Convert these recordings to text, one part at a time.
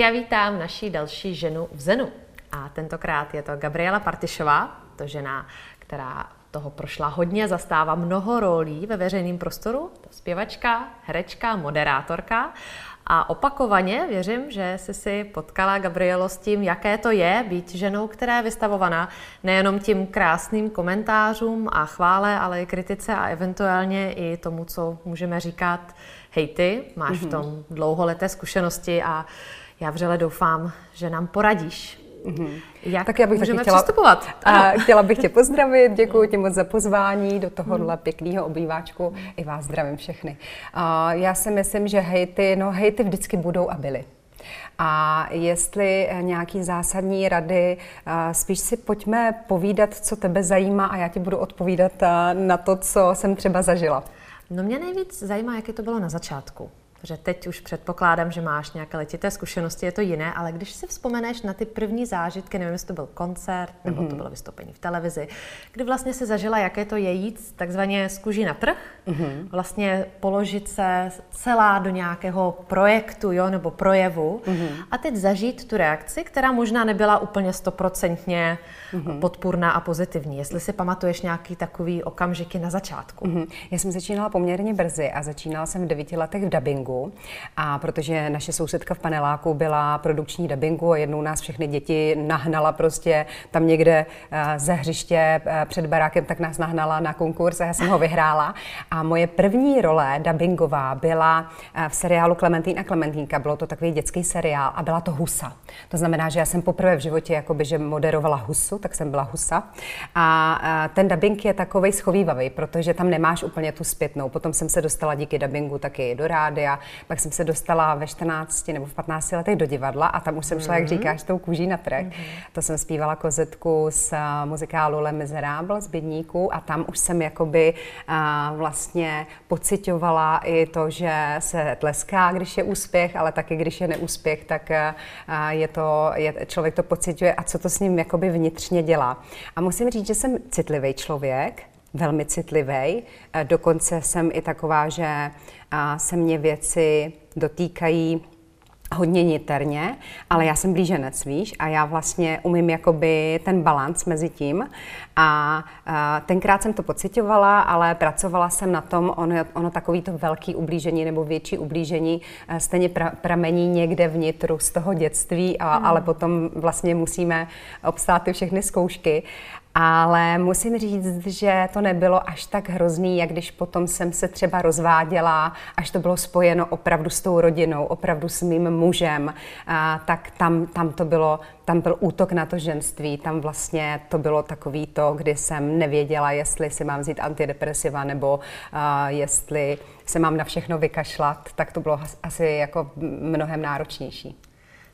Já vítám naší další ženu v Zenu. A tentokrát je to Gabriela Partišová, to žena, která toho prošla hodně, zastává mnoho rolí ve veřejném prostoru. To zpěvačka, herečka, moderátorka. A opakovaně věřím, že jsi si potkala, Gabrielo, s tím, jaké to je být ženou, která je vystavovaná nejenom tím krásným komentářům a chvále, ale i kritice a eventuálně i tomu, co můžeme říkat, hej ty, máš mm-hmm. v tom dlouholeté zkušenosti a já vřele doufám, že nám poradíš. Mm-hmm. Jak tak já bych můžeme chtěla, přistupovat? A chtěla bych tě pozdravit, děkuji ti moc za pozvání do tohohle mm. pěkného obýváčku. I vás zdravím všechny. A já si myslím, že hejty, no hejty vždycky budou a byly. A jestli nějaký zásadní rady, spíš si pojďme povídat, co tebe zajímá a já ti budu odpovídat na to, co jsem třeba zažila. No mě nejvíc zajímá, jaké to bylo na začátku. Protože teď už předpokládám, že máš nějaké letité zkušenosti, je to jiné, ale když si vzpomeneš na ty první zážitky, nevím, jestli to byl koncert nebo mm-hmm. to bylo vystoupení v televizi, kdy vlastně se zažila, jaké to je jít takzvaně z kůží na trh, mm-hmm. vlastně položit se celá do nějakého projektu jo, nebo projevu mm-hmm. a teď zažít tu reakci, která možná nebyla úplně stoprocentně mm-hmm. podpůrná a pozitivní. Jestli si pamatuješ nějaký takový okamžiky na začátku. Mm-hmm. Já jsem začínala poměrně brzy a začínala jsem v devíti letech v dubbingu dubbingu. A protože naše sousedka v paneláku byla produkční dubbingu a jednou nás všechny děti nahnala prostě tam někde eh, ze hřiště eh, před barákem, tak nás nahnala na konkurs a já jsem ho vyhrála. A moje první role dubbingová byla eh, v seriálu Klementín a Klementínka. Bylo to takový dětský seriál a byla to husa. To znamená, že já jsem poprvé v životě jakoby, že moderovala husu, tak jsem byla husa. A ten dubbing je takový schovývavý, protože tam nemáš úplně tu zpětnou. Potom jsem se dostala díky dubbingu taky do rádia, pak jsem se dostala ve 14 nebo v 15 letech do divadla a tam už jsem šla, mm-hmm. jak mhm. říkáš, tou kůží na trh. Mm-hmm. To jsem zpívala kozetku z uh, muzikálu Le Miserable z Bydníku a tam už jsem jakoby uh, vlastně pocitovala i to, že se tleská, když je úspěch, ale taky když je neúspěch, tak uh, je to, je, člověk to pocituje a co to s ním jakoby vnitřně dělá. A musím říct, že jsem citlivý člověk, velmi citlivý. Dokonce jsem i taková, že se mě věci dotýkají hodně niterně, ale já jsem blíženec, víš, a já vlastně umím jakoby ten balans mezi tím a, a tenkrát jsem to pocitovala, ale pracovala jsem na tom, ono, ono takový to velký ublížení nebo větší ublížení e, stejně pra, pramení někde vnitru z toho dětství, a, mm. ale potom vlastně musíme obstát ty všechny zkoušky ale musím říct, že to nebylo až tak hrozný, jak když potom jsem se třeba rozváděla, až to bylo spojeno opravdu s tou rodinou, opravdu s mým mužem, a, tak tam, tam to bylo, tam byl útok na to ženství, tam vlastně to bylo takový to, kdy jsem nevěděla, jestli si mám vzít antidepresiva nebo a, jestli se mám na všechno vykašlat, tak to bylo asi jako mnohem náročnější.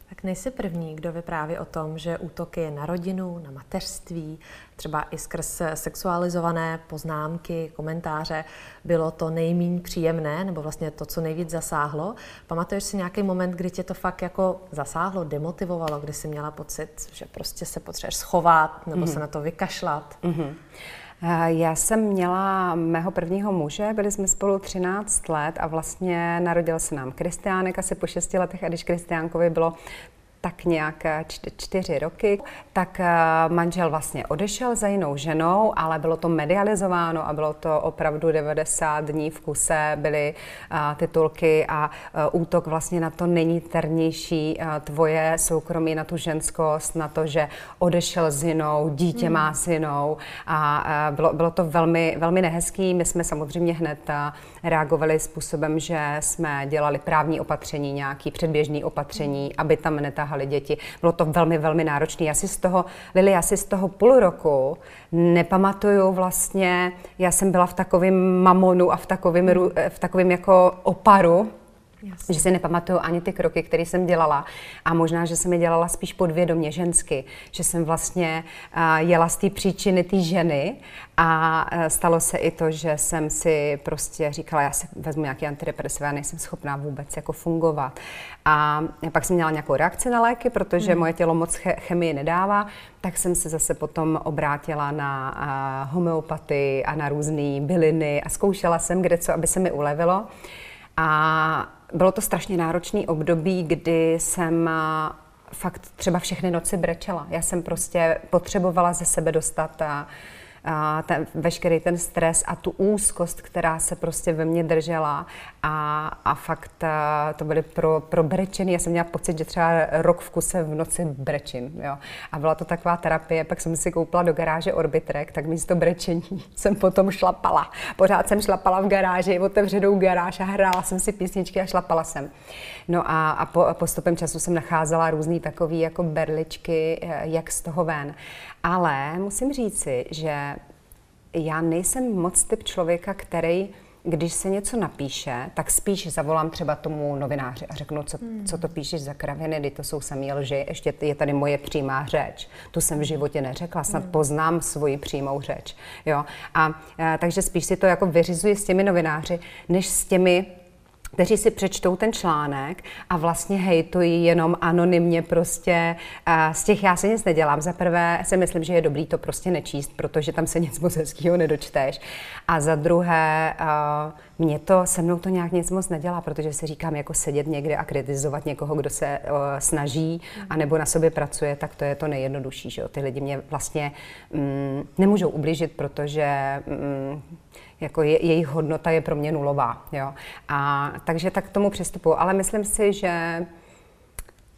Tak nejsi první, kdo vypráví o tom, že útoky na rodinu, na mateřství, třeba i skrz sexualizované poznámky, komentáře, bylo to nejméně příjemné, nebo vlastně to, co nejvíc zasáhlo. Pamatuješ si nějaký moment, kdy tě to fakt jako zasáhlo, demotivovalo, kdy jsi měla pocit, že prostě se potřebuješ schovat, nebo mm-hmm. se na to vykašlat? Mm-hmm. Já jsem měla mého prvního muže, byli jsme spolu 13 let a vlastně narodil se nám Kristiánek asi po 6 letech a když Kristiánkovi bylo tak nějak eh, čtyři roky, tak eh, manžel vlastně odešel za jinou ženou, ale bylo to medializováno a bylo to opravdu 90 dní v kuse, byly eh, titulky a útok vlastně na to nejniternější tvoje soukromí, na tu ženskost, na to, že odešel s jinou, dítě má s jinou a bylo, bylo to velmi, velmi nehezký. My jsme samozřejmě hned reagovali způsobem, že jsme dělali právní opatření, nějaký předběžný opatření, aby tam netahali pomáhali děti. Bylo to velmi, velmi náročné. Já si z toho, Lili, já si z toho půl roku nepamatuju vlastně, já jsem byla v takovém mamonu a v takovém, v jako oparu, Jasně. Že si nepamatuju ani ty kroky, které jsem dělala. A možná, že jsem je dělala spíš podvědomě žensky. Že jsem vlastně uh, jela z té příčiny té ženy a uh, stalo se i to, že jsem si prostě říkala, já si vezmu nějaký antidepresiva, nejsem schopná vůbec jako fungovat. A pak jsem měla nějakou reakci na léky, protože hmm. moje tělo moc chemii nedává, tak jsem se zase potom obrátila na uh, homeopatii a na různé byliny a zkoušela jsem kde co, aby se mi ulevilo. A bylo to strašně náročný období, kdy jsem fakt třeba všechny noci brečela. Já jsem prostě potřebovala ze sebe dostat a ten, veškerý ten stres a tu úzkost, která se prostě ve mně držela a, a fakt a, to byly pro, pro brečení. Já jsem měla pocit, že třeba rok v kuse v noci brečím. Jo. A byla to taková terapie, pak jsem si koupila do garáže Orbitrek, tak místo brečení jsem potom šlapala. Pořád jsem šlapala v garáži, otevřenou garáž a hrála jsem si písničky a šlapala jsem. No a, a po, postupem času jsem nacházela různé takové jako berličky, eh, jak z toho ven. Ale musím říci, že já nejsem moc typ člověka, který když se něco napíše, tak spíš zavolám třeba tomu novináři a řeknu, co, hmm. co to píšeš za kraviny, kdy to jsou samý lži, ještě je tady moje přímá řeč. Tu jsem v životě neřekla, snad hmm. poznám svoji přímou řeč. Jo? A, a eh, takže spíš si to jako vyřizuji s těmi novináři, než s těmi kteří si přečtou ten článek a vlastně hejtují jenom anonymně prostě. Z těch já se nic nedělám. Za prvé si myslím, že je dobrý to prostě nečíst, protože tam se nic moc hezkého nedočteš. A za druhé, mě to, se mnou to nějak nic moc nedělá, protože si říkám, jako sedět někde a kritizovat někoho, kdo se snaží a nebo na sobě pracuje, tak to je to nejjednodušší. Že jo? Ty lidi mě vlastně mm, nemůžou ublížit, protože mm, jako je, jejich hodnota je pro mě nulová. Jo? A, takže tak k tomu přistupuji. Ale myslím si, že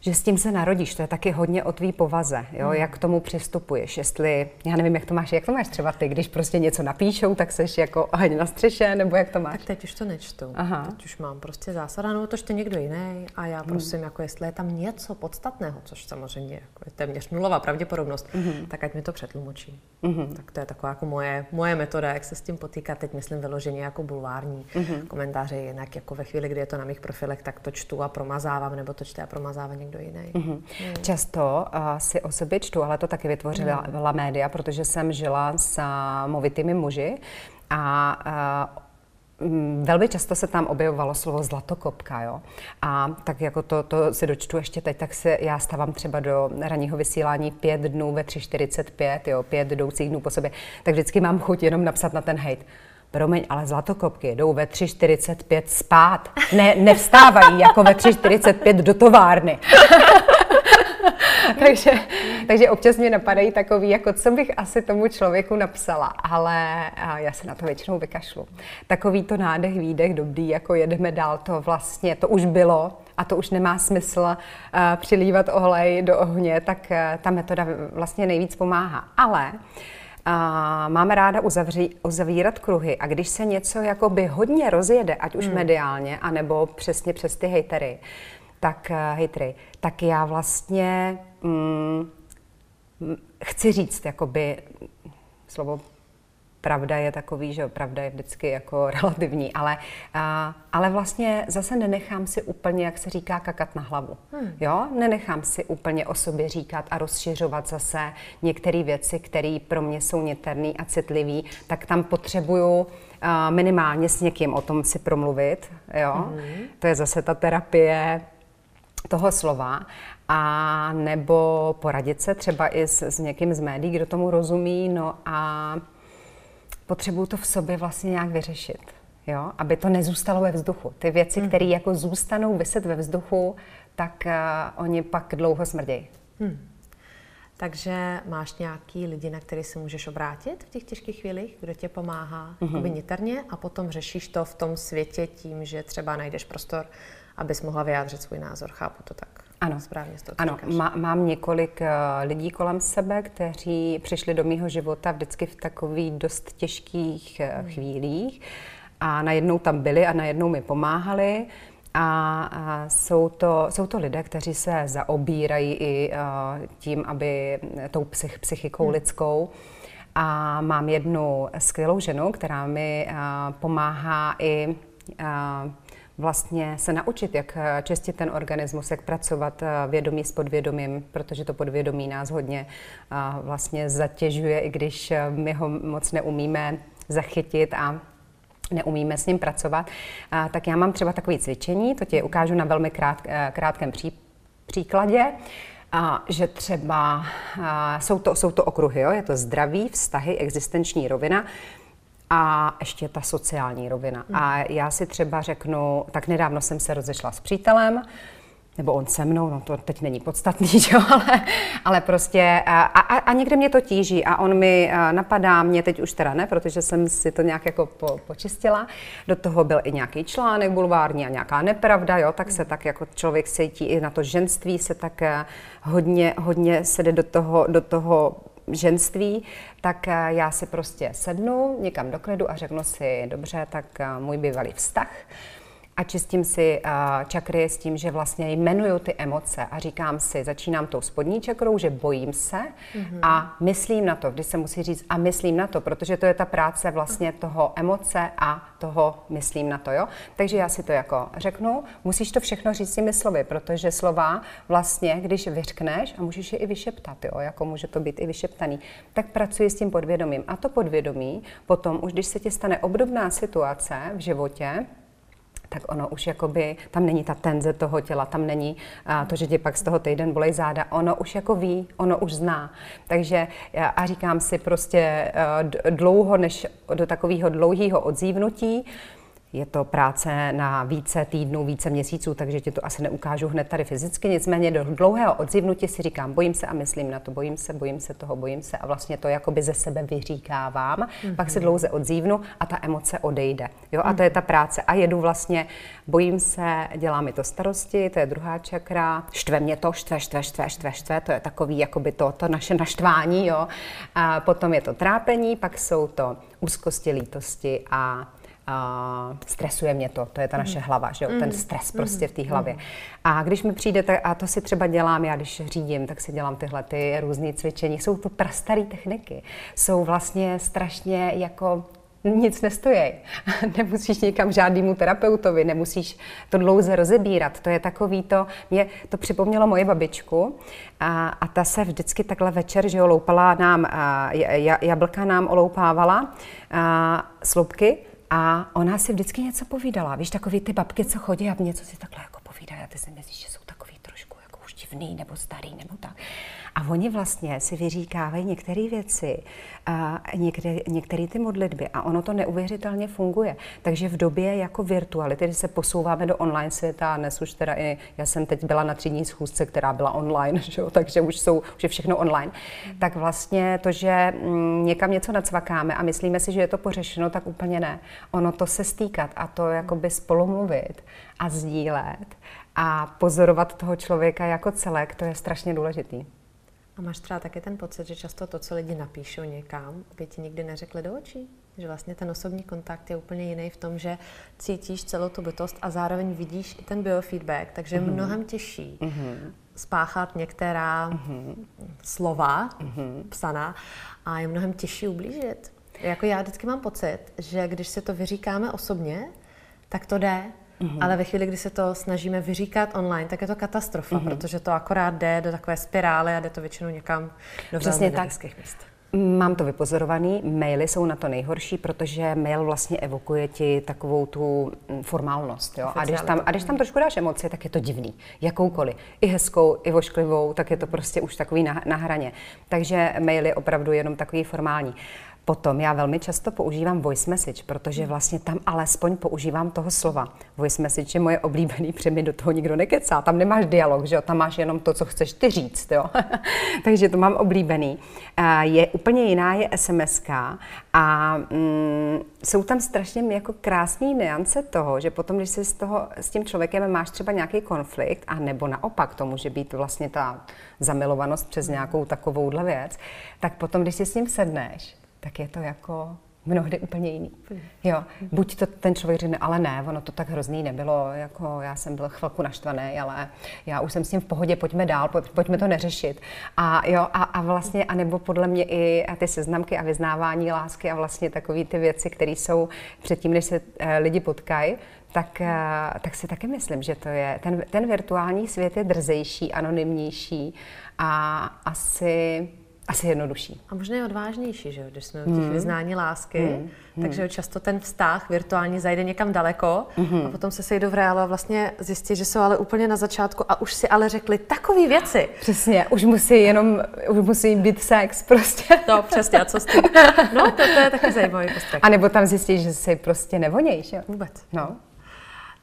že s tím se narodíš, to je taky hodně o tvý povaze, jo? Hmm. jak k tomu přistupuješ, jestli, já nevím, jak to máš, jak to máš třeba ty, když prostě něco napíšou, tak seš jako haň na střeše, nebo jak to máš? Tak teď už to nečtu, Aha. teď už mám prostě zásada, no to čte někdo jiný a já hmm. prosím, hmm. jako jestli je tam něco podstatného, což samozřejmě jako je téměř nulová pravděpodobnost, hmm. tak ať mi to přetlumočí. Hmm. Tak to je taková jako moje, moje metoda, jak se s tím potýkat, teď myslím vyloženě jako bulvární hmm. komentáře, jinak jako ve chvíli, kdy je to na mých profilech, tak to čtu a promazávám, nebo to čte a promazávám někdo jiný. Mm-hmm. Mm. Často uh, si o sobě čtu, ale to taky vytvořila mm. média, protože jsem žila s uh, movitými muži a uh, Velmi často se tam objevovalo slovo zlatokopka, jo. A tak jako to, to si dočtu ještě teď, tak se já stávám třeba do ranního vysílání pět dnů ve 3.45, jo, pět jdoucích dnů po sobě, tak vždycky mám chuť jenom napsat na ten hate promiň, ale zlatokopky jdou ve 3.45 spát. Ne, nevstávají jako ve 3.45 do továrny. takže, takže občas mě napadají takový, jako co bych asi tomu člověku napsala, ale já se na to většinou vykašlu. Takový to nádech, výdech, dobrý, jako jedeme dál, to vlastně, to už bylo a to už nemá smysl uh, přilívat olej do ohně, tak uh, ta metoda vlastně nejvíc pomáhá. Ale uh, a máme ráda uzavří, uzavírat kruhy a když se něco jakoby hodně rozjede, ať už hmm. mediálně, anebo přesně přes ty hejtery, tak uh, hejtery, tak já vlastně mm, chci říct, jakoby slovo pravda je takový, že pravda je vždycky jako relativní, ale, a, ale vlastně zase nenechám si úplně, jak se říká, kakat na hlavu. Hmm. Jo? Nenechám si úplně o sobě říkat a rozšiřovat zase některé věci, které pro mě jsou něterné a citlivé, tak tam potřebuju a, minimálně s někým o tom si promluvit. Jo? Hmm. To je zase ta terapie toho slova a nebo poradit se třeba i s, s někým z médií, kdo tomu rozumí, no a potřebuju to v sobě vlastně nějak vyřešit. Jo? Aby to nezůstalo ve vzduchu. Ty věci, hmm. které jako zůstanou vyset ve vzduchu, tak uh, oni pak dlouho smrdějí. Hmm. Takže máš nějaký lidi, na který se můžeš obrátit v těch těžkých chvílích, kdo tě pomáhá mm-hmm. niterně a potom řešíš to v tom světě tím, že třeba najdeš prostor, abys mohla vyjádřit svůj názor. Chápu to tak. Ano, správně to ano má, mám několik uh, lidí kolem sebe, kteří přišli do mého života vždycky v takových dost těžkých uh, hmm. chvílích a najednou tam byli a najednou mi pomáhali. A, a jsou, to, jsou to lidé, kteří se zaobírají i uh, tím, aby tou psych, psychikou hmm. lidskou. A mám jednu skvělou ženu, která mi uh, pomáhá i uh, vlastně se naučit, jak eh, čistit ten organismus, jak pracovat eh, vědomí s podvědomím, protože to podvědomí nás hodně eh, vlastně zatěžuje, i když my ho moc neumíme zachytit a neumíme s ním pracovat. Tak já mám třeba takové cvičení, to ti ukážu na velmi krát, krátkém pří, příkladě. A že třeba a, jsou, to, jsou to okruhy, jo? je to zdraví, vztahy, existenční rovina, a ještě ta sociální rovina. Hmm. A já si třeba řeknu, tak nedávno jsem se rozešla s přítelem, nebo on se mnou, no to teď není podstatný, že? Ale, ale prostě a, a, a někde mě to tíží a on mi napadá, mě teď už teda ne, protože jsem si to nějak jako po, počistila, do toho byl i nějaký článek bulvární a nějaká nepravda, jo, tak se tak jako člověk cítí i na to ženství se tak hodně, hodně se jde do toho, do toho ženství, tak já si prostě sednu někam do klidu a řeknu si, dobře, tak můj bývalý vztah, a čistím si uh, čakry s tím, že vlastně jmenuju ty emoce a říkám si, začínám tou spodní čakrou, že bojím se mm-hmm. a myslím na to, když se musí říct a myslím na to, protože to je ta práce vlastně toho emoce a toho myslím na to, jo. Takže já si to jako řeknu, musíš to všechno říct těmi slovy, protože slova vlastně, když vyřkneš a můžeš je i vyšeptat, jo, jako může to být i vyšeptaný, tak pracuji s tím podvědomím. A to podvědomí potom, už když se ti stane obdobná situace v životě, tak ono už jakoby, tam není ta tenze toho těla, tam není a to, že tě pak z toho týden bolej záda, ono už jako ví, ono už zná. Takže a říkám si prostě dlouho, než do takového dlouhého odzívnutí, je to práce na více týdnů, více měsíců, takže ti to asi neukážu hned tady fyzicky. Nicméně do dlouhého odzivnutí si říkám, bojím se a myslím na to, bojím se, bojím se toho, bojím se a vlastně to jakoby ze sebe vyříkávám. Mm-hmm. Pak se dlouze odzívnu a ta emoce odejde. Jo, a to je ta práce. A jedu vlastně, bojím se, dělá mi to starosti, to je druhá čakra, štve mě to, štve, štve, štve, štve, štve, to je takový jakoby to, to naše naštvání, jo. A potom je to trápení, pak jsou to úzkosti, lítosti a a stresuje mě to, to je ta naše mm. hlava, že jo? ten mm. stres prostě v té mm. hlavě. A když mi přijdete, a to si třeba dělám, já když řídím, tak si dělám tyhle ty různé cvičení, jsou to prastaré techniky, jsou vlastně strašně jako nic nestojí. Nemusíš někam žádnému terapeutovi, nemusíš to dlouze rozebírat. To je takový to, mě to připomnělo moje babičku a, a ta se vždycky takhle večer, že jo, loupala nám, a, jablka nám oloupávala, a, sloupky a ona si vždycky něco povídala. Víš, takový ty babky, co chodí a něco si takhle jako povídají a ty si myslíš, že jsou takový trošku jako už divný nebo starý nebo tak. A oni vlastně si vyříkávají některé věci, a některé, některé ty modlitby a ono to neuvěřitelně funguje. Takže v době jako virtuality, kdy se posouváme do online světa, dnes už teda i, já jsem teď byla na třídní schůzce, která byla online, že jo, takže už jsou, už je všechno online, tak vlastně to, že mm, někam něco nacvakáme a myslíme si, že je to pořešeno, tak úplně ne. Ono to se stýkat a to jakoby spolu mluvit a sdílet a pozorovat toho člověka jako celek, to je strašně důležitý. A máš třeba taky ten pocit, že často to, co lidi napíšou někam, by ti nikdy neřekli do očí? Že vlastně ten osobní kontakt je úplně jiný v tom, že cítíš celou tu bytost a zároveň vidíš i ten biofeedback, takže je mm-hmm. mnohem těžší mm-hmm. spáchat některá mm-hmm. slova mm-hmm. psaná a je mnohem těžší ublížit. Jako já vždycky mám pocit, že když si to vyříkáme osobně, tak to jde, Mm-hmm. Ale ve chvíli, kdy se to snažíme vyříkat online, tak je to katastrofa, mm-hmm. protože to akorát jde do takové spirály a jde to většinou někam do Přesně velmi tak. míst. Mám to vypozorovaný, maily jsou na to nejhorší, protože mail vlastně evokuje ti takovou tu mm, formálnost. Jo? A, když tam, a když tam trošku dáš emoci, tak je to divný. Jakoukoliv. I hezkou, i vošklivou, tak je to prostě už takový na, na hraně. Takže mail je opravdu jenom takový formální. Potom já velmi často používám voice message, protože vlastně tam alespoň používám toho slova. Voice message je moje oblíbený, protože mi do toho nikdo nekecá. Tam nemáš dialog, že jo? Tam máš jenom to, co chceš ty říct, jo? Takže to mám oblíbený. Je úplně jiná je SMS a mm, jsou tam strašně jako krásné niance toho, že potom, když se s, toho, s tím člověkem máš třeba nějaký konflikt, a nebo naopak to může být vlastně ta zamilovanost přes nějakou takovouhle věc, tak potom, když si s ním sedneš, tak je to jako mnohdy úplně jiný. Jo, buď to ten člověk řekne, ale ne, ono to tak hrozný nebylo, jako já jsem byl chvilku naštvaný, ale já už jsem s tím v pohodě, pojďme dál, pojďme to neřešit. A jo, a, a vlastně, anebo podle mě i ty seznamky a vyznávání lásky a vlastně takové ty věci, které jsou předtím, než se eh, lidi potkají, tak, eh, tak si taky myslím, že to je, ten, ten virtuální svět je drzejší, anonymnější a asi asi jednodušší. A možná je odvážnější, že jo, když jsme u těch mm. vyznání lásky, mm. takže často ten vztah virtuální zajde někam daleko mm. a potom se sejdou v reálu a vlastně zjistí, že jsou ale úplně na začátku a už si ale řekli takové věci. Přesně, už musí jenom, už musí být sex prostě. No, přesně, a co s tím? No, to, to je taky zajímavý postrek. A nebo tam zjistí, že si prostě nevonějí, že jo? Vůbec. No.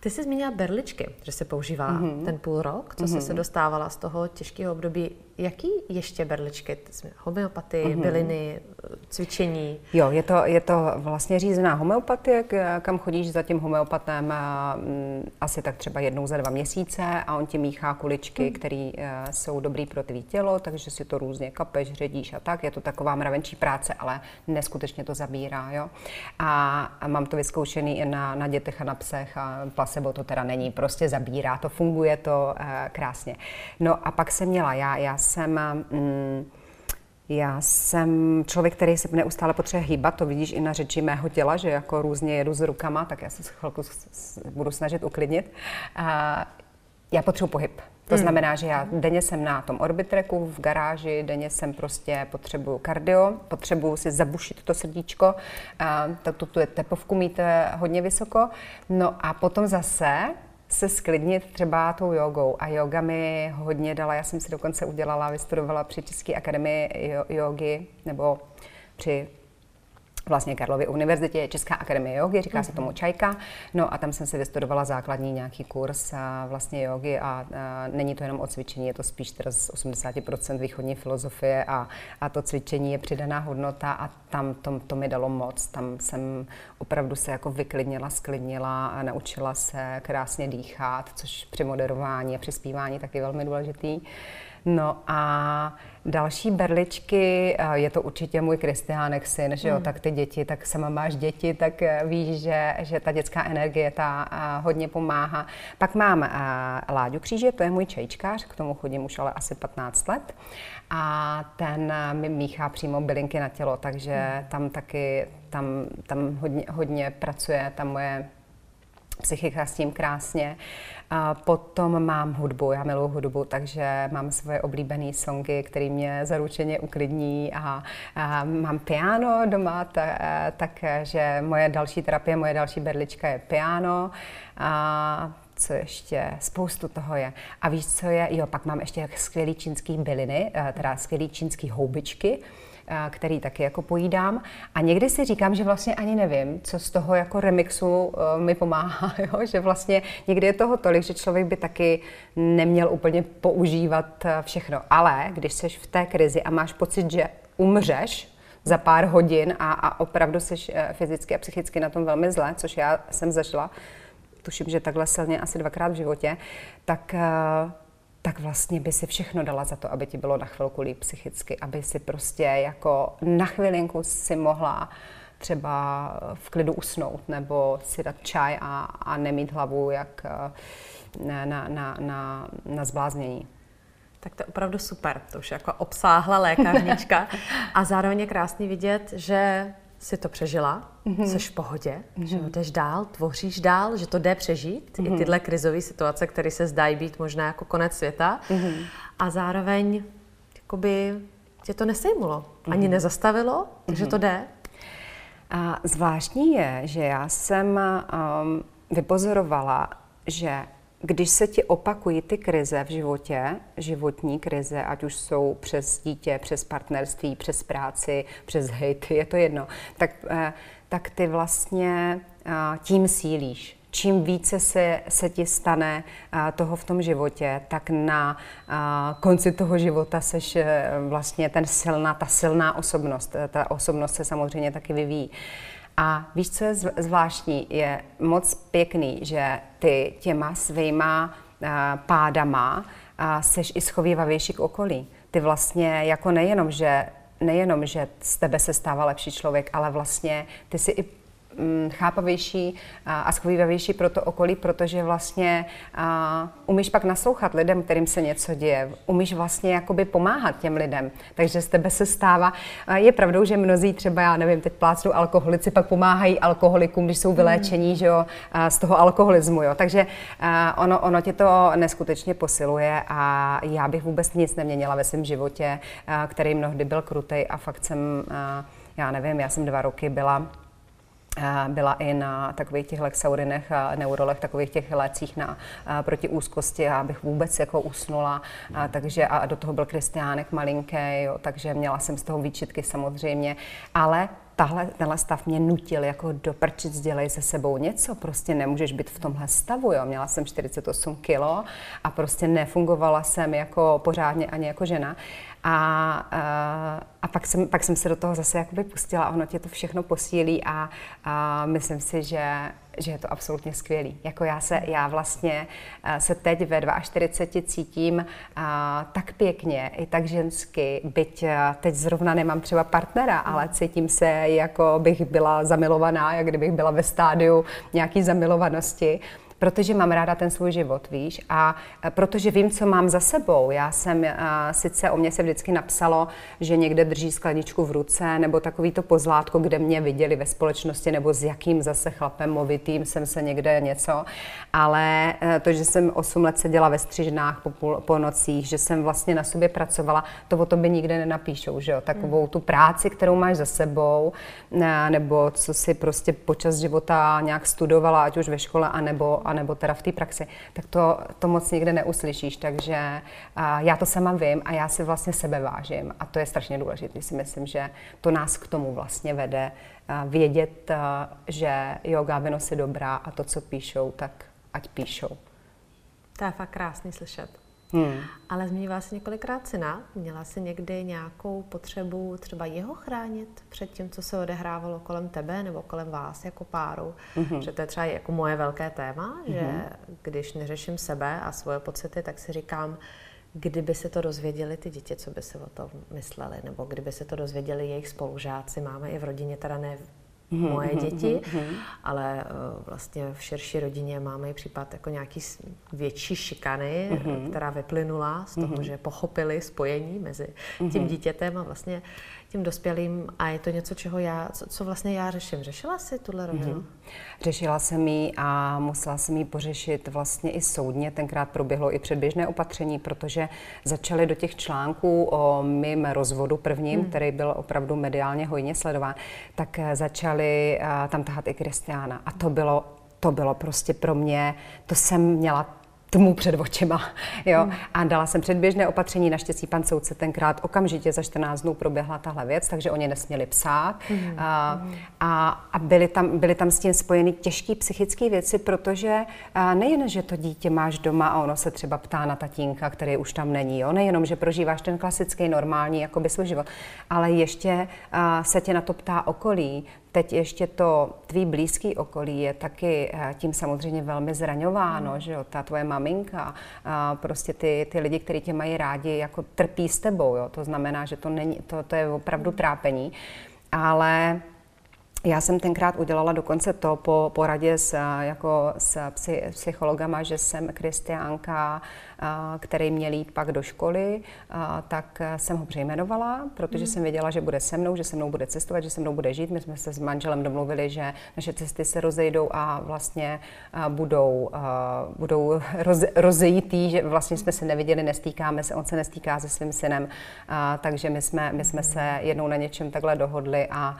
Ty jsi zmínila berličky, že se používá mm-hmm. ten půl rok, co mm-hmm. jsi se dostávala z toho těžkého období. Jaký ještě berličky? Homeopatii, mm-hmm. byliny, cvičení? Jo, je to, je to vlastně řízená homeopatie, kam chodíš za tím homeopatem mm, asi tak třeba jednou za dva měsíce a on ti míchá kuličky, mm. které uh, jsou dobrý pro tvý tělo, takže si to různě kapeš, ředíš a tak. Je to taková mravenčí práce, ale neskutečně to zabírá. Jo? A, a mám to vyzkoušený i na, na dětech a na psech a placebo to teda není, prostě zabírá to, funguje to uh, krásně. No a pak jsem měla, já, já jsem... Mm, já jsem člověk, který se neustále potřebuje hýbat, to vidíš i na řeči mého těla, že jako různě jedu s rukama, tak já se chvilku budu snažit uklidnit. A já potřebuji pohyb. To hmm. znamená, že já denně jsem na tom orbitreku v garáži, denně jsem prostě potřebuju kardio, potřebuju si zabušit to srdíčko, tak tu, tu tepovku mít eh, hodně vysoko. No a potom zase se sklidnit třeba tou jogou. A yoga mi hodně dala, já jsem si dokonce udělala, vystudovala při České akademii jogy, nebo při vlastně Karlově univerzitě je Česká akademie jogy, říká se tomu mhm. Čajka. No a tam jsem si vystudovala základní nějaký kurz a vlastně jogy a, a není to jenom o cvičení, je to spíš teda z 80% východní filozofie a, a to cvičení je přidaná hodnota a tam to, to mi dalo moc. Tam jsem opravdu se jako vyklidnila, sklidnila a naučila se krásně dýchat, což při moderování a při zpívání taky velmi důležitý. No a další berličky, je to určitě můj Kristiánek syn, že jo, mm. tak ty děti, tak sama máš děti, tak eh, víš, že, že ta dětská energie ta eh, hodně pomáhá. Pak mám eh, Láďu Kříže, to je můj čejčkář, k tomu chodím už ale asi 15 let a ten mi míchá přímo bylinky na tělo, takže mm. tam taky, tam, tam hodně, hodně pracuje ta moje psychika s tím krásně. A potom mám hudbu, já miluji hudbu, takže mám svoje oblíbené songy, které mě zaručeně uklidní a, a mám piano doma, ta, takže moje další terapie, moje další berlička je piano. A co ještě, spoustu toho je. A víš, co je? Jo, pak mám ještě skvělý čínský byliny, teda skvělý čínský houbičky, který taky jako pojídám. A někdy si říkám, že vlastně ani nevím, co z toho jako remixu e, mi pomáhá, jo? že vlastně někdy je toho tolik, že člověk by taky neměl úplně používat e, všechno. Ale když jsi v té krizi a máš pocit, že umřeš, za pár hodin a, a opravdu jsi e, fyzicky a psychicky na tom velmi zle, což já jsem zažila, tuším, že takhle silně asi dvakrát v životě, tak tak vlastně by si všechno dala za to, aby ti bylo na chvilku líp psychicky, aby si prostě jako na chvilinku si mohla třeba v klidu usnout nebo si dát čaj a, a nemít hlavu jak eh, na, na, na, na, na zbláznění. Tak to je opravdu super, to už je jako obsáhla lékárnička a zároveň je krásný vidět, že si to přežila, mm-hmm. jsi v pohodě, mm-hmm. že jdeš dál, tvoříš dál, že to jde přežít, mm-hmm. i tyhle krizové situace, které se zdají být možná jako konec světa mm-hmm. a zároveň jakoby tě to nesejmulo, mm-hmm. ani nezastavilo, takže mm-hmm. to jde. A zvláštní je, že já jsem um, vypozorovala, že když se ti opakují ty krize v životě, životní krize, ať už jsou přes dítě, přes partnerství, přes práci, přes hejty, je to jedno, tak, eh, tak ty vlastně eh, tím sílíš. Čím více se, se ti stane eh, toho v tom životě, tak na konci toho života seš vlastně ten silná, ta silná osobnost. Ta osobnost se samozřejmě taky vyvíjí. A víš, co je zvláštní? Je moc pěkný, že ty těma svýma pádama seš i schovývavější k okolí. Ty vlastně jako nejenom, že nejenom, že z tebe se stává lepší člověk, ale vlastně ty si i chápavější a, schovývavější pro to okolí, protože vlastně umíš pak naslouchat lidem, kterým se něco děje. Umíš vlastně jakoby pomáhat těm lidem. Takže z tebe se stává. Je pravdou, že mnozí třeba, já nevím, teď plácnou alkoholici, pak pomáhají alkoholikům, když jsou vyléčení, mm. že jo, z toho alkoholismu, jo. Takže ono, ono tě to neskutečně posiluje a já bych vůbec nic neměnila ve svém životě, který mnohdy byl krutej a fakt jsem, já nevím, já jsem dva roky byla byla i na takových těch lexaurinech a neurolech, takových těch lécích na, a, proti úzkosti, abych vůbec jako usnula. A, takže a do toho byl Kristiánek malinký, jo, takže měla jsem z toho výčitky samozřejmě. Ale tahle, tenhle stav mě nutil jako doprčit, dělej se sebou něco, prostě nemůžeš být v tomhle stavu, jo. Měla jsem 48 kilo a prostě nefungovala jsem jako pořádně ani jako žena. A, a, a pak, jsem, pak jsem se do toho zase jakoby pustila a ono tě to všechno posílí a, a myslím si, že že je to absolutně skvělý. Jako já se, já vlastně se teď ve 42 cítím a, tak pěkně, i tak žensky, byť teď zrovna nemám třeba partnera, ale cítím se, jako bych byla zamilovaná, jak kdybych byla ve stádiu nějaký zamilovanosti protože mám ráda ten svůj život, víš, a protože vím, co mám za sebou. Já jsem, a, sice o mě se vždycky napsalo, že někde drží skleničku v ruce, nebo takový to pozlátko, kde mě viděli ve společnosti, nebo s jakým zase chlapem movitým jsem se někde něco, ale e, to, že jsem 8 let seděla ve střižnách po, půl, po nocích, že jsem vlastně na sobě pracovala, to o tobě nikde nenapíšou, že jo, takovou tu práci, kterou máš za sebou, nebo co si prostě počas života nějak studovala, ať už ve škole, anebo anebo teda v té praxi, tak to, to moc nikde neuslyšíš. Takže a já to sama vím a já si vlastně sebe vážím a to je strašně důležité. Si myslím, že to nás k tomu vlastně vede vědět, že yoga vynos je dobrá a to, co píšou, tak ať píšou. To je fakt krásný slyšet. Hmm. Ale zmínila jsi několikrát syna. Měla jsi někdy nějakou potřebu třeba jeho chránit před tím, co se odehrávalo kolem tebe nebo kolem vás jako páru? Hmm. Že to je třeba jako moje velké téma, hmm. že když neřeším sebe a svoje pocity, tak si říkám, kdyby se to dozvěděli ty děti, co by si o tom mysleli, nebo kdyby se to dozvěděli jejich spolužáci, máme i v rodině, teda ne moje mhm, děti, mm-hmm. ale uh, vlastně v širší rodině máme i případ jako nějaký větší šikany, mm-hmm. která vyplynula z toho, mm-hmm. že pochopili spojení mezi tím mm-hmm. dítětem a vlastně tím dospělým a je to něco, čeho já, co, co vlastně já řeším. Řešila jsi tuhle rovinu? Mm-hmm. Řešila jsem ji a musela jsem ji pořešit vlastně i soudně. Tenkrát proběhlo i předběžné opatření, protože začaly do těch článků o mým rozvodu prvním, mm. který byl opravdu mediálně hojně sledován, tak začali uh, tam tahat i Kristiána. A to bylo to bylo prostě pro mě, to jsem měla tmu před očima. Jo? Hmm. A dala jsem předběžné opatření, naštěstí pan soudce tenkrát okamžitě za 14 dnů proběhla tahle věc, takže oni nesměli psát. Hmm. A, a, a byly, tam, byly tam s tím spojeny těžké psychické věci, protože nejen, že to dítě máš doma a ono se třeba ptá na tatínka, který už tam není, jo? nejenom, že prožíváš ten klasický, normální jakoby svůj život, ale ještě se tě na to ptá okolí, Teď ještě to tvý blízký okolí je taky eh, tím samozřejmě velmi zraňováno, mm. že jo, ta tvoje maminka, a prostě ty, ty lidi, kteří tě mají rádi, jako trpí s tebou, jo, to znamená, že to, není, to, to je opravdu mm. trápení, ale já jsem tenkrát udělala dokonce to po poradě s, jako s psychologama, že jsem Kristiánka který měl jít pak do školy, tak jsem ho přejmenovala, protože mm. jsem věděla, že bude se mnou, že se mnou bude cestovat, že se mnou bude žít. My jsme se s manželem domluvili, že naše cesty se rozejdou a vlastně budou, budou roz, rozejítý, že vlastně jsme se neviděli, nestýkáme se, on se nestýká se svým synem, takže my jsme, my jsme se jednou na něčem takhle dohodli a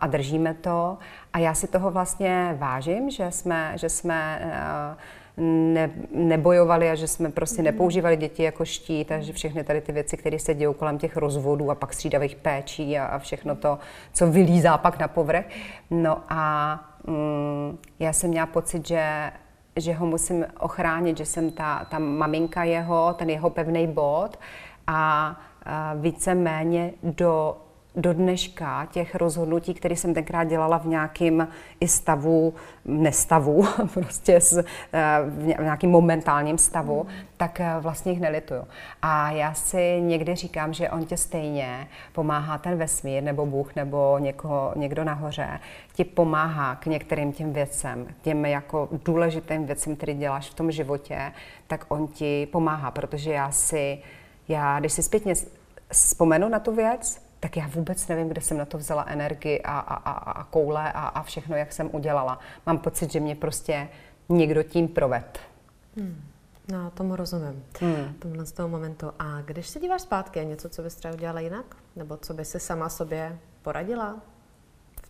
a držíme to. A já si toho vlastně vážím, že jsme, že jsme ne, nebojovali a že jsme prostě nepoužívali děti jako štít a že všechny tady ty věci, které se dějí kolem těch rozvodů a pak střídavých péčí a, a všechno to, co vylízá pak na povrch. No a mm, já jsem měla pocit, že že ho musím ochránit, že jsem ta, ta maminka jeho, ten jeho pevný bod a, a více méně do do dneška těch rozhodnutí, které jsem tenkrát dělala v nějakém i stavu, nestavu, prostě s, eh, v nějakém momentálním stavu, mm. tak eh, vlastně jich nelituju. A já si někdy říkám, že on tě stejně pomáhá ten vesmír, nebo Bůh, nebo někoho, někdo nahoře, ti pomáhá k některým těm věcem, těm jako důležitým věcem, které děláš v tom životě, tak on ti pomáhá, protože já si, já, když si zpětně vzpomenu na tu věc, tak já vůbec nevím, kde jsem na to vzala energii a, a, a, a koule a, a všechno, jak jsem udělala. Mám pocit, že mě prostě někdo tím proved. Hmm. No, tomu rozumím, hmm. tomu z toho momentu. A když se díváš zpátky, je něco, co bys třeba udělala jinak? Nebo co by si sama sobě poradila?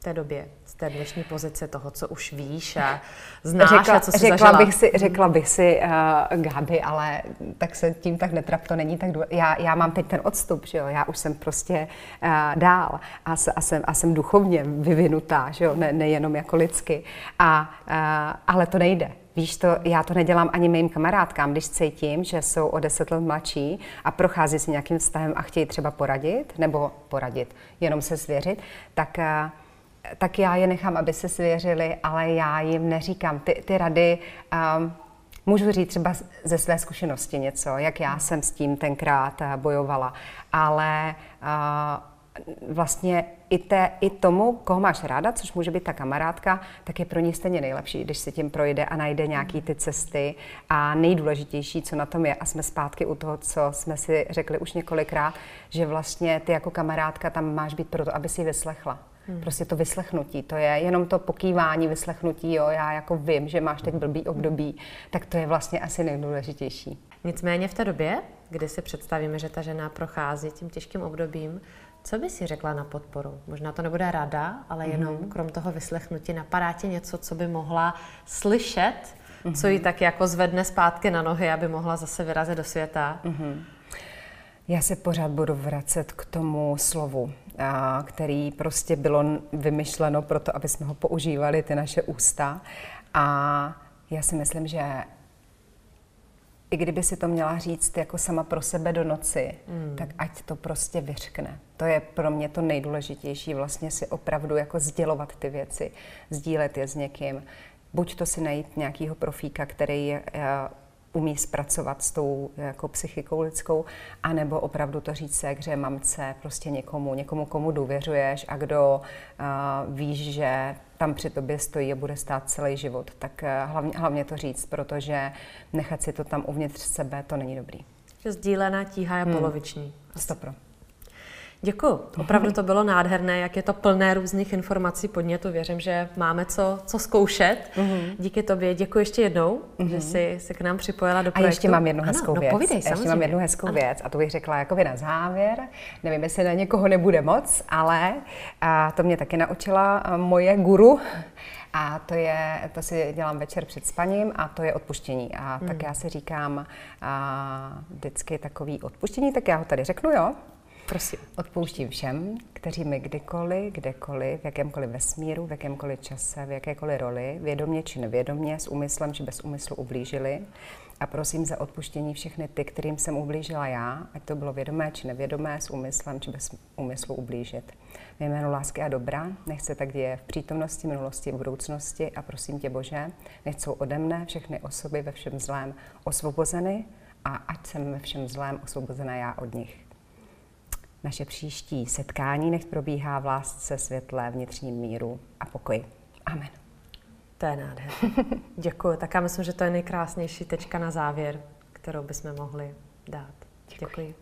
Té době, z té dnešní pozice toho, co už víš a znáš řekla, a co jsi řekla zažila? Bych si, řekla bych si, uh, Gabi, ale tak se tím tak netrap, to není tak důležité. Já, já mám teď ten odstup, že jo? já už jsem prostě uh, dál a, a, jsem, a jsem duchovně vyvinutá, že jo? Ne, nejenom jako lidsky. A, uh, ale to nejde. Víš to, já to nedělám ani mým kamarádkám, když cítím, že jsou o deset let mladší a prochází si nějakým vztahem a chtějí třeba poradit, nebo poradit, jenom se svěřit, tak uh, tak já je nechám, aby se svěřili, ale já jim neříkám ty, ty rady. Um, můžu říct třeba ze své zkušenosti něco, jak já jsem s tím tenkrát eh, bojovala, ale uh, vlastně i, té, i tomu, koho máš ráda, což může být ta kamarádka, tak je pro ní stejně nejlepší, když se tím projde a najde nějaký ty cesty. A nejdůležitější, co na tom je, a jsme zpátky u toho, co jsme si řekli už několikrát, že vlastně ty jako kamarádka tam máš být proto, aby si vyslechla. Hmm. Prostě to vyslechnutí, to je jenom to pokývání, vyslechnutí, jo, já jako vím, že máš teď blbý období, tak to je vlastně asi nejdůležitější. Nicméně v té době, kdy si představíme, že ta žena prochází tím těžkým obdobím, co by si řekla na podporu? Možná to nebude rada, ale jenom mm-hmm. krom toho vyslechnutí napadá ti něco, co by mohla slyšet, mm-hmm. co ji tak jako zvedne zpátky na nohy, aby mohla zase vyrazit do světa? Mm-hmm. Já se pořád budu vracet k tomu slovu, který prostě bylo vymyšleno proto, aby jsme ho používali, ty naše ústa. A já si myslím, že i kdyby si to měla říct jako sama pro sebe do noci, mm. tak ať to prostě vyřkne. To je pro mě to nejdůležitější, vlastně si opravdu jako sdělovat ty věci, sdílet je s někým. Buď to si najít nějakého profíka, který je umí zpracovat s tou jako psychikou lidskou, anebo opravdu to říct se, že mamce, prostě někomu, někomu, komu důvěřuješ a kdo uh, víš, že tam při tobě stojí a bude stát celý život, tak uh, hlavně, hlavně to říct, protože nechat si to tam uvnitř sebe, to není dobrý. Že sdílená tíha je hmm. poloviční. Stopro. Děkuji. Opravdu to bylo nádherné, jak je to plné různých informací, podnětu. Věřím, že máme co, co zkoušet. Mm-hmm. Díky tobě. Děkuji ještě jednou, mm-hmm. že jsi se k nám připojila do projektu. A ještě mám jednu hezkou ano, věc. No, povídej, ještě mám jednu hezkou ano. věc a to bych řekla jako na závěr. Nevím, jestli na někoho nebude moc, ale a to mě taky naučila moje guru. A to je, to si dělám večer před spaním a to je odpuštění. A mm. tak mhm. já si říkám a, vždycky takový odpuštění, tak já ho tady řeknu, jo? Prosím. Odpouštím všem, kteří mi kdykoliv, kdekoliv, v jakémkoliv vesmíru, v jakémkoliv čase, v jakékoliv roli, vědomě či nevědomě, s úmyslem či bez úmyslu ublížili. A prosím za odpuštění všechny ty, kterým jsem ublížila já, ať to bylo vědomé či nevědomé, s úmyslem či bez úmyslu ublížit. Ve jménu lásky a dobra, nech se tak děje v přítomnosti, minulosti i budoucnosti a prosím tě Bože, nech jsou ode mne všechny osoby ve všem zlém osvobozeny a ať jsem ve všem zlém osvobozena já od nich. Naše příští setkání nech probíhá v lásce, světle, vnitřním míru a pokoji. Amen. To je nádherné. Děkuji. Tak já myslím, že to je nejkrásnější tečka na závěr, kterou bychom mohli dát. Děkuji. Děkuji.